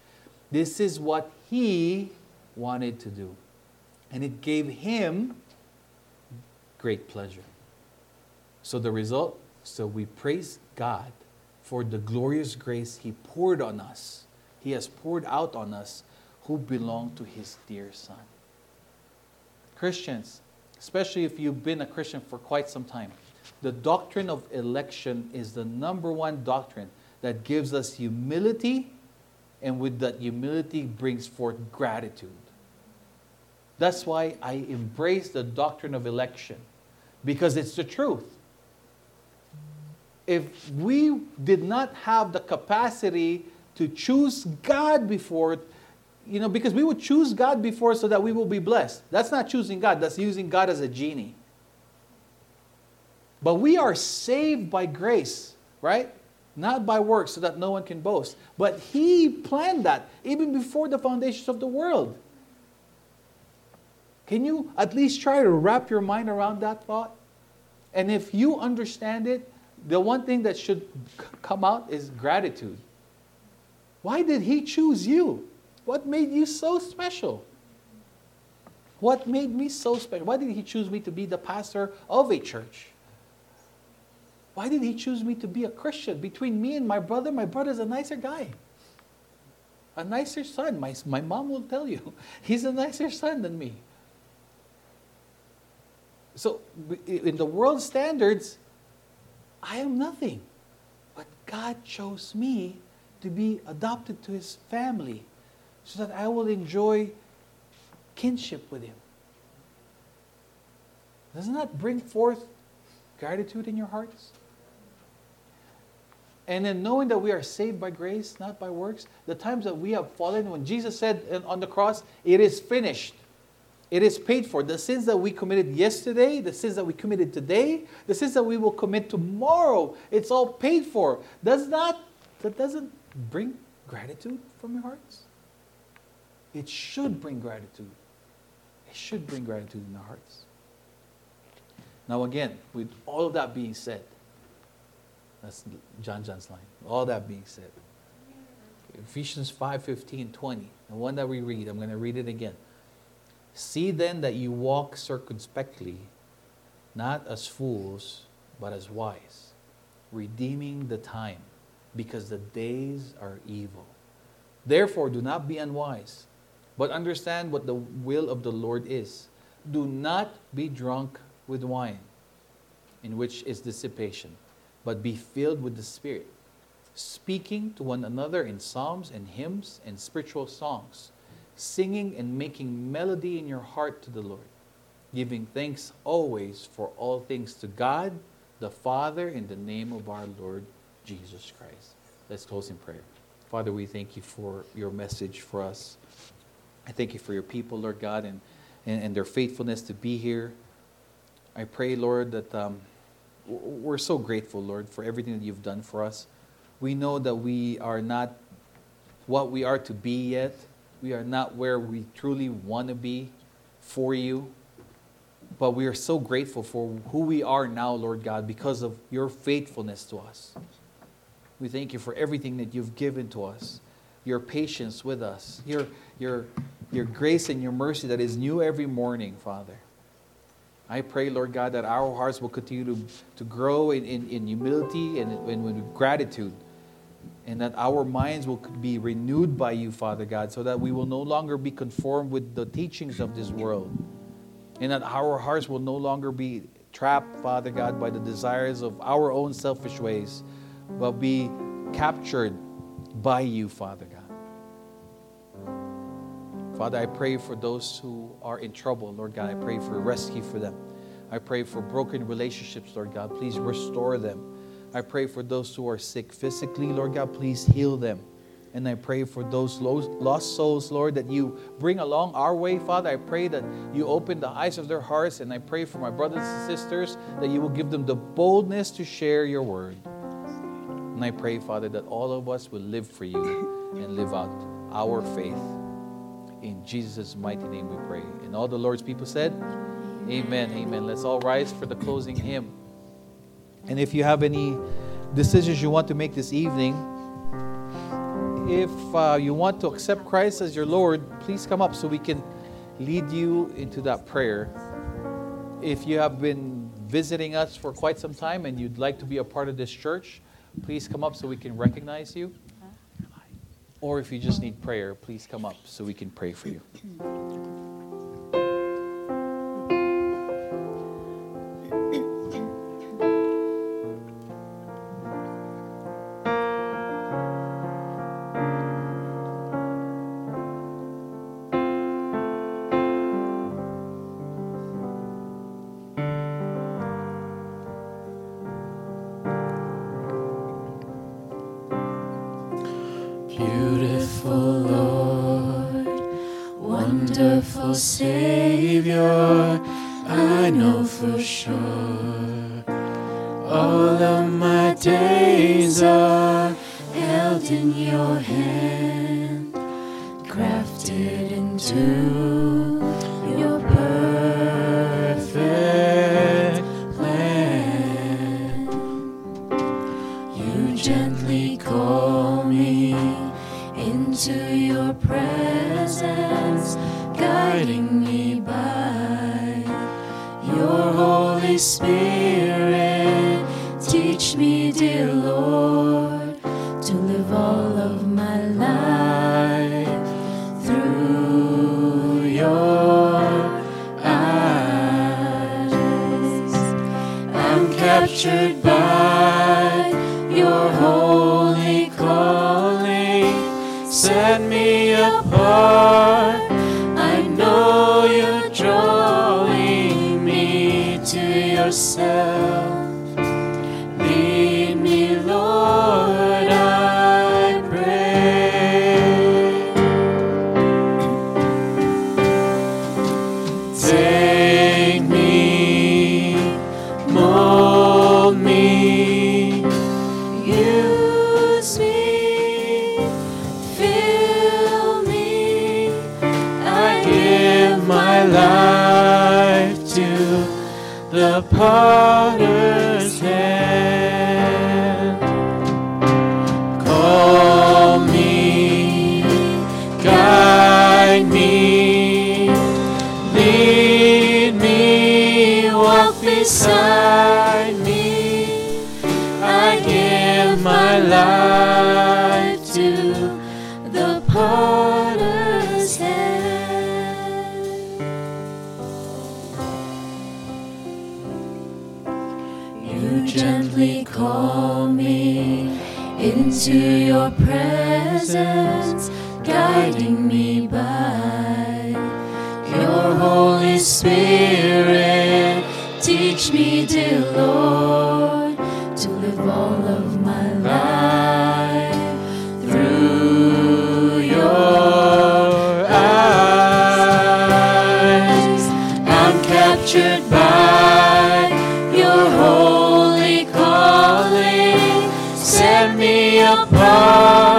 This is what He wanted to do. And it gave Him great pleasure. So the result, so we praise God for the glorious grace He poured on us. He has poured out on us who belong to His dear Son. Christians, especially if you've been a Christian for quite some time. The doctrine of election is the number one doctrine that gives us humility, and with that humility brings forth gratitude. That's why I embrace the doctrine of election, because it's the truth. If we did not have the capacity to choose God before, you know, because we would choose God before so that we will be blessed. That's not choosing God, that's using God as a genie. But we are saved by grace, right? Not by works, so that no one can boast. But He planned that even before the foundations of the world. Can you at least try to wrap your mind around that thought? And if you understand it, the one thing that should come out is gratitude. Why did He choose you? What made you so special? What made me so special? Why did He choose me to be the pastor of a church? Why did He choose me to be a Christian? Between me and my brother, my brother's a nicer guy. A nicer son. My, my mom will tell you. He's a nicer son than me. So, in the world standards, I am nothing. But God chose me to be adopted to his family so that I will enjoy kinship with him. Doesn't that bring forth gratitude in your hearts? And then knowing that we are saved by grace, not by works, the times that we have fallen, when Jesus said on the cross, it is finished. It is paid for. The sins that we committed yesterday, the sins that we committed today, the sins that we will commit tomorrow, it's all paid for. Does not that doesn't bring gratitude from your hearts? It should bring gratitude. It should bring gratitude in our hearts. Now again, with all of that being said, that's John John's line. All that being said. Ephesians 5, 15, 20. The one that we read, I'm going to read it again. See then that you walk circumspectly, not as fools, but as wise, redeeming the time, because the days are evil. Therefore, do not be unwise, but understand what the will of the Lord is. Do not be drunk with wine, in which is dissipation, but be filled with the Spirit, speaking to one another in psalms and hymns and spiritual songs singing and making melody in your heart to the Lord, giving thanks always for all things to God, the Father, in the name of our Lord Jesus Christ. Let's close in prayer. Father, we thank you for your message for us. I thank you for your people, Lord God, and, and, and their faithfulness to be here. I pray, Lord, that um, we're so grateful, Lord, for everything that you've done for us. We know that we are not what we are to be yet we are not where we truly want to be for you. But we are so grateful for who we are now, Lord God, because of your faithfulness to us. We thank you for everything that you've given to us, your patience with us, your, your, your grace and your mercy that is new every morning, Father. I pray, Lord God, that our hearts will continue to, to grow in, in, in humility and in, in gratitude and that our minds will be renewed by you, Father God, so that we will no longer be conformed with the teachings of this world, and that our hearts will no longer be trapped, Father God, by the desires of our own selfish ways, but be captured by you, Father. Father, I pray for those who are in trouble, Lord God. I pray for rescue for them. I pray for broken relationships, Lord God. Please restore them. I pray for those who are sick physically, Lord God, please heal them. And I pray for those lost souls, Lord, that you bring along our way, Father. I pray that you open the eyes of their hearts. And I pray for my brothers and sisters that you will give them the boldness to share your word. And I pray, Father, that all of us will live for you and live out our faith. In Jesus' mighty name we pray. And all the Lord's people said, Amen. Amen. Let's all rise for the closing hymn. And if you have any decisions you want to make this evening, if uh, you want to accept Christ as your Lord, please come up so we can lead you into that prayer. If you have been visiting us for quite some time and you'd like to be a part of this church, please come up so we can recognize you. Or if you just need prayer, please come up so we can pray for you. Guiding me by your Holy Spirit. Teach me, dear Lord, to live all of my life through your eyes. I'm captured apart.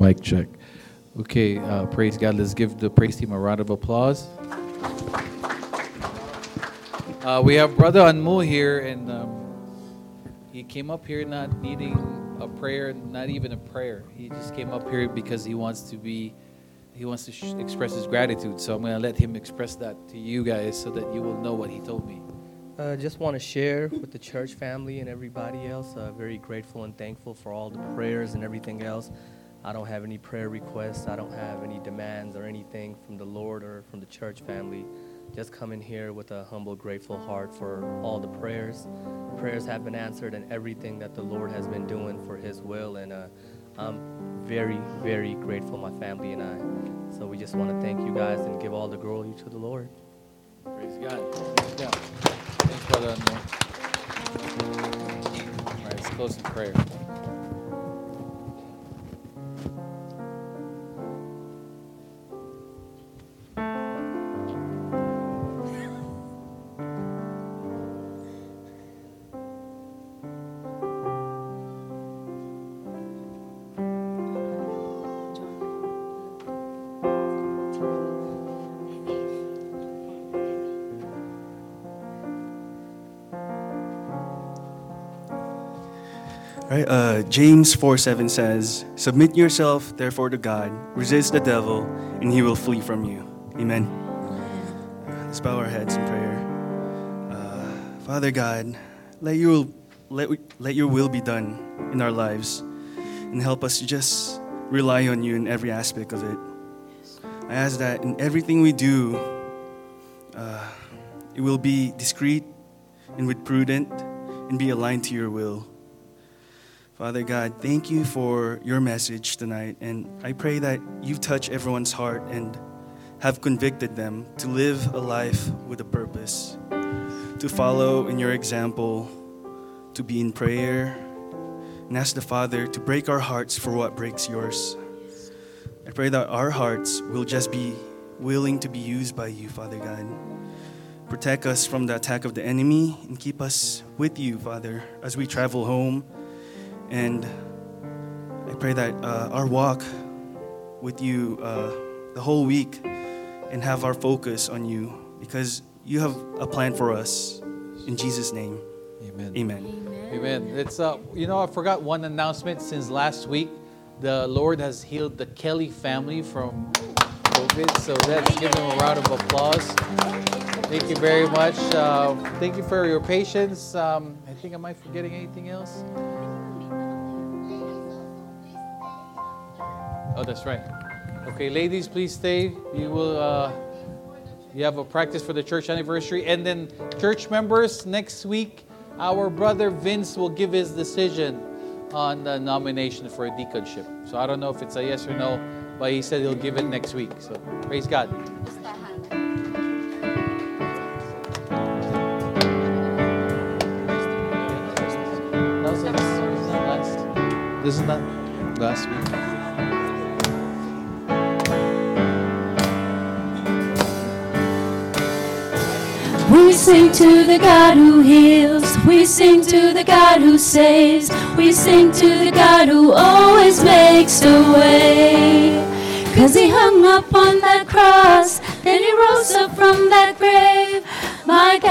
Mic check. Okay, uh, praise God. Let's give the praise team a round of applause. Uh, we have Brother Anmo here, and um, he came up here not needing a prayer, not even a prayer. He just came up here because he wants to be, he wants to sh- express his gratitude. So I'm going to let him express that to you guys so that you will know what he told me. Uh, just want to share with the church family and everybody else. Uh, very grateful and thankful for all the prayers and everything else. I don't have any prayer requests. I don't have any demands or anything from the Lord or from the church family. Just come in here with a humble, grateful heart for all the prayers. Prayers have been answered and everything that the Lord has been doing for His will. And uh, I'm very, very grateful, my family and I. So we just want to thank you guys and give all the glory to the Lord. Praise God. Yeah. Thanks, Brother. All right, let's close in prayer. James 4 7 says, Submit yourself, therefore, to God, resist the devil, and he will flee from you. Amen. Let's bow our heads in prayer. Uh, Father God, let your, let, let your will be done in our lives, and help us to just rely on you in every aspect of it. I ask that in everything we do, uh, it will be discreet and with prudent and be aligned to your will. Father God, thank you for your message tonight. And I pray that you touch everyone's heart and have convicted them to live a life with a purpose, to follow in your example, to be in prayer, and ask the Father to break our hearts for what breaks yours. I pray that our hearts will just be willing to be used by you, Father God. Protect us from the attack of the enemy and keep us with you, Father, as we travel home. And I pray that uh, our walk with you uh, the whole week and have our focus on you because you have a plan for us. In Jesus' name, Amen. amen. Amen. It's uh, you know, I forgot one announcement since last week. The Lord has healed the Kelly family from COVID, so let's give them a round of applause. Thank you very much. Uh, thank you for your patience. Um, I think am I forgetting anything else? Oh, that's right. Okay, ladies, please stay. You will. Uh, you have a practice for the church anniversary, and then church members next week. Our brother Vince will give his decision on the nomination for a deaconship. So I don't know if it's a yes or no, but he said he'll give it next week. So praise God. This is not last week. We sing to the God who heals. We sing to the God who saves. We sing to the God who always makes a way. Cause he hung up on that cross, then he rose up from that grave. My God.